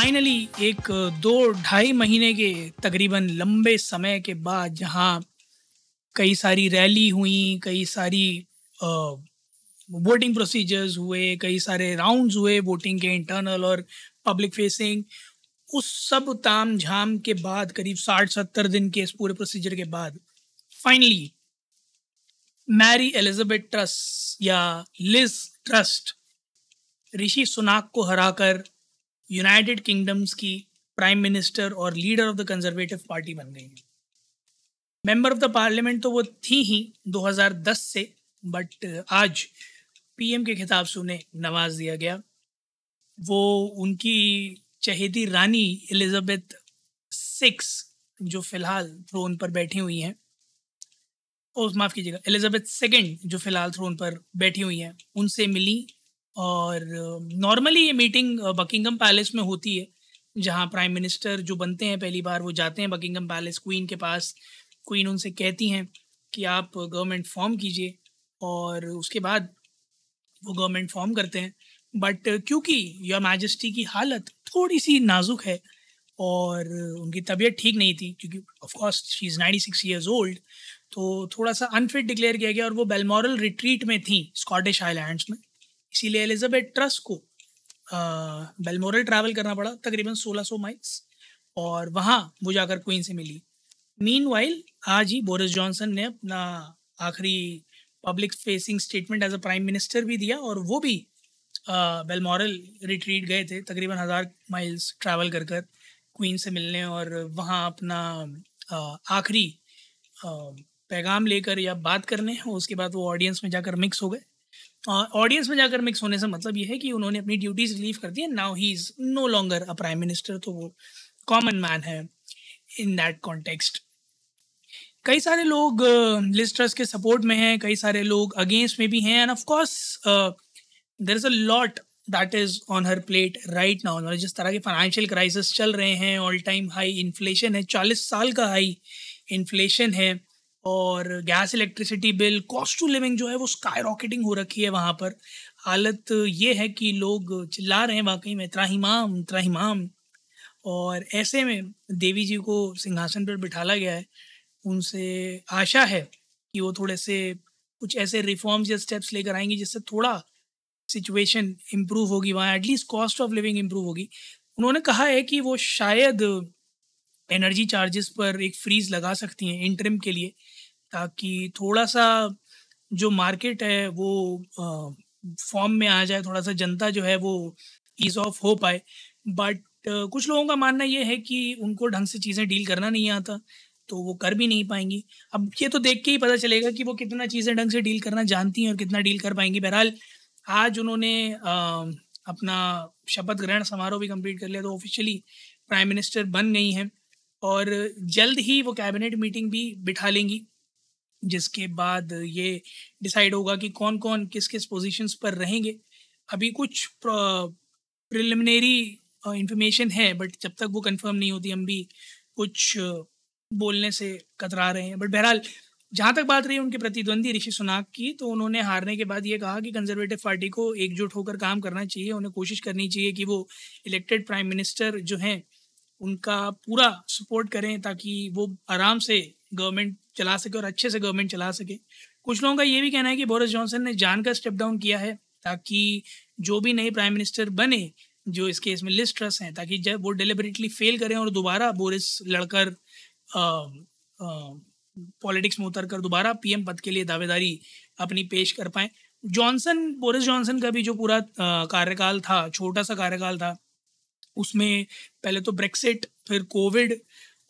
Finally एक, दो, ढाई महीने के तकरीबन लंबे समय के बाद जहाँ कई सारी रैली हुई, कई सारी वोटिंग प्रोसीजर्स हुए, कई सारे राउंड्स हुए वोटिंग के इंटरनल और पब्लिक फेसिंग उस सब ताम झाम के बाद, करीब साठ सत्तर दिन के इस पूरे प्रोसीजर के बाद फाइनली मैरी एलिजाबेथ ट्रस्ट या लिज ट्रस्ट ऋषि सुनाक को हराकर यूनाइटेड किंगडम्स की प्राइम मिनिस्टर और leader of the conservative party बन गई। मेंबर ऑफ़ द पार्लियामेंट तो वो थी ही 2010 से बट आज पीएम के खिताब से उन्हें नवाज़ दिया गया। वो उनकी चहेती रानी एलिजाबेथ सिक्स जो फ़िलहाल थ्रोन पर बैठी हुई हैं माफ़ कीजिएगा एलिजाबेथ सेकेंड जो फ़िलहाल थ्रोन पर बैठी हुई हैं, उनसे मिली और नॉर्मली ये मीटिंग बकिंगम पैलेस में होती है, जहाँ प्राइम मिनिस्टर जो बनते हैं, पहली बार वो जाते हैं बकिंगम पैलेस क्वीन के पास क्वीन उनसे कहती हैं कि आप गवर्नमेंट फॉर्म कीजिए और उसके बाद वो गवर्नमेंट फॉर्म करते हैं। बट क्योंकि योर मैजेस्टी की हालत थोड़ी सी नाजुक है और उनकी तबीयत ठीक नहीं थी, क्योंकि of course she is ninety six years old तो थोड़ा सा अनफिट डिक्लेयर किया गया और वो बेलमोरल रिट्रीट में थी स्कॉटिश आइलैंड्स में। इसीलिए एलिजाबेथ ट्रस्ट को बेलमोरल ट्रैवल करना पड़ा तकरीबन 1600 माइल्स और वहाँ वो जाकर क्वीन से मिली। मीन आज ही बोरिस जॉनसन ने अपना आखिरी public facing statement as a prime minister भी दिया और वो भी बेलमोरल रिट्रीट गए थे, तकरीबन हज़ार माइल्स ट्रैवल कर कर क्वीन से मिलने और वहाँ अपना आखिरी पैगाम लेकर या बात करने उसके बाद वो ऑडियंस में जाकर मिक्स हो गए। ऑडियंस में जाकर मिक्स होने से मतलब ये है कि उन्होंने अपनी ड्यूटीज़ रिलीव कर दी है now he is no longer a prime minister तो वो कॉमन मैन है इन दैट कॉन्टेक्स्ट कई सारे लोग लिस्ट ट्रस्ट के सपोर्ट में हैं, कई सारे लोग अगेंस्ट में भी हैं and of course there is a lot that is on her plate right now जिस तरह के फाइनेंशियल क्राइसिस चल रहे हैं ऑल टाइम हाई इन्फ्लेशन है, चालीस साल का हाई इन्फ्लेशन है। और gas electricity bill cost to living जो है वो स्काई रॉकेटिंग हो रखी है वहाँ पर। हालत ये है कि लोग चिल्ला रहे हैं वाकई में त्राहिमाम त्राहिमाम और ऐसे में देवी जी को सिंहासन पर बिठाला गया है। उनसे आशा है कि वो थोड़े से कुछ ऐसे रिफॉर्म्स या स्टेप्स लेकर आएँगी जिससे थोड़ा सिचुएशन इम्प्रूव होगी वहाँ at least cost of living improve होगी। उन्होंने कहा है कि वो शायद एनर्जी चार्जेस पर एक फ्रीज लगा सकती हैं इंटरम के लिए, ताकि थोड़ा सा जो मार्केट है वो फॉर्म में आ जाए, थोड़ा सा जनता जो है वो ईज़ ऑफ़ हो पाए। बट कुछ लोगों का मानना ये है कि उनको ढंग से चीज़ें डील करना नहीं आता तो वो कर भी नहीं पाएँगी। अब ये तो देख के ही पता चलेगा कि वो कितना चीज़ें ढंग से डील करना जानती हैं और कितना डील कर पाएँगी। बहरहाल, आज उन्होंने अपना शपथ ग्रहण समारोह भी कंप्लीट कर लिया तो ऑफिशियली प्राइम मिनिस्टर बन गई हैं। और जल्द ही वो कैबिनेट मीटिंग भी बिठा लेंगी, जिसके बाद ये डिसाइड होगा कि कौन कौन किस किस पोजीशंस पर रहेंगे। अभी कुछ प्रिलिमिनरी इंफॉर्मेशन है बट जब तक वो कंफर्म नहीं होती, हम भी कुछ बोलने से कतरा रहे हैं। बट बहरहाल, जहाँ तक बात रही उनके प्रतिद्वंदी ऋषि सुनाक की तो उन्होंने हारने के बाद ये कहा कि कंजर्वेटिव पार्टी को एकजुट होकर काम करना चाहिए, उन्हें कोशिश करनी चाहिए कि वो इलेक्टेड प्राइम मिनिस्टर जो हैं उनका पूरा सपोर्ट करें ताकि वो आराम से गवर्नमेंट चला सके और अच्छे से गवर्नमेंट चला सके। कुछ लोगों का ये भी कहना है कि बोरिस जॉनसन ने जानकर स्टेप डाउन किया है ताकि जो भी नए प्राइम मिनिस्टर बने, जो इस केस में लिस्ट ट्रस्ट हैं, ताकि जब वो डिलिबरेटली फेल करें और दोबारा बोरिस लड़कर पॉलिटिक्स में उतर कर दोबारा पीएम पद के लिए दावेदारी अपनी पेश कर पाएँ। जॉनसन बोरिस जॉनसन का भी जो पूरा कार्यकाल था, छोटा सा कार्यकाल था उसमें पहले तो ब्रेक्सिट फिर कोविड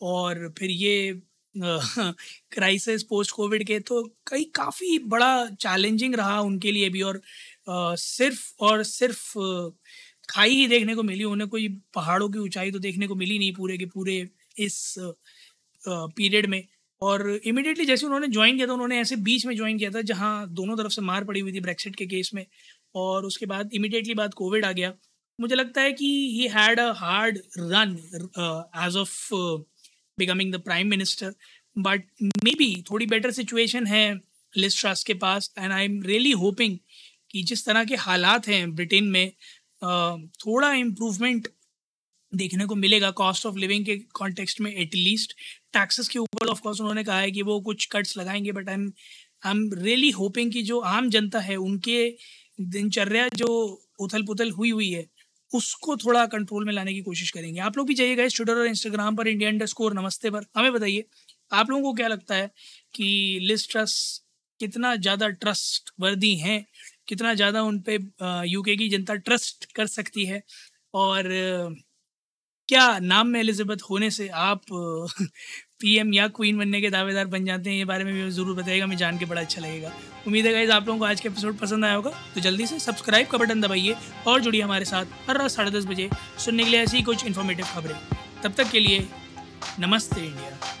और फिर ये क्राइसिस पोस्ट कोविड के तो कई काफ़ी बड़ा चैलेंजिंग रहा उनके लिए भी और आ, सिर्फ़ और सिर्फ़ खाई ही देखने को मिली उन्हें कोई पहाड़ों की ऊंचाई तो देखने को मिली नहीं पूरे के पूरे इस पीरियड में। और इमिडिएटली जैसे उन्होंने ज्वाइन किया था उन्होंने ऐसे बीच में ज्वाइन किया था जहाँ दोनों तरफ़ से मार पड़ी हुई थी ब्रेक्सिट के केस में और उसके बाद इमिडिएटली बाद कोविड आ गया। मुझे लगता है कि he had a hard run as of becoming the prime minister but maybe थोड़ी बेटर सिचुएशन है लिस्ट ट्रस्ट के पास and I am really hoping कि जिस तरह के हालात हैं ब्रिटेन में uh, थोड़ा इम्प्रूवमेंट देखने को मिलेगा कॉस्ट ऑफ़ लिविंग के कॉन्टेक्स्ट में एटलीस्ट टैक्सेस के ऊपर ऑफ़ कोर्स उन्होंने कहा है कि वो कुछ कट्स लगाएँगे but I am I am really hoping कि जो आम जनता है उनके दिनचर्या जो उथल पुथल हुई हुई है उसको थोड़ा कंट्रोल में लाने की कोशिश करेंगे। आप लोग भी जाइएगा इस ट्विटर और इंस्टाग्राम पर इंडिया इंडर स्कोर नमस्ते पर। हमें बताइए, आप लोगों को क्या लगता है कि लिस्ट ट्रस्ट कितना ज़्यादा ट्रस्ट वर्दी हैं? कितना ज़्यादा उन पर यूके की जनता ट्रस्ट कर सकती है? और क्या नाम में एलिजाबेथ होने से आप पीएम या क्वीन बनने के दावेदार बन जाते हैं, ये बारे में भी ज़रूर बताएगा मैं जान के बड़ा अच्छा लगेगा। उम्मीद है आप लोगों को आज का एपिसोड पसंद आया होगा तो जल्दी से सब्सक्राइब का बटन दबाइए और जुड़िए हमारे साथ हर रात साढ़े दस बजे सुनने के लिए ऐसी कुछ इन्फॉर्मेटिव खबरें। तब तक के लिए नमस्ते इंडिया।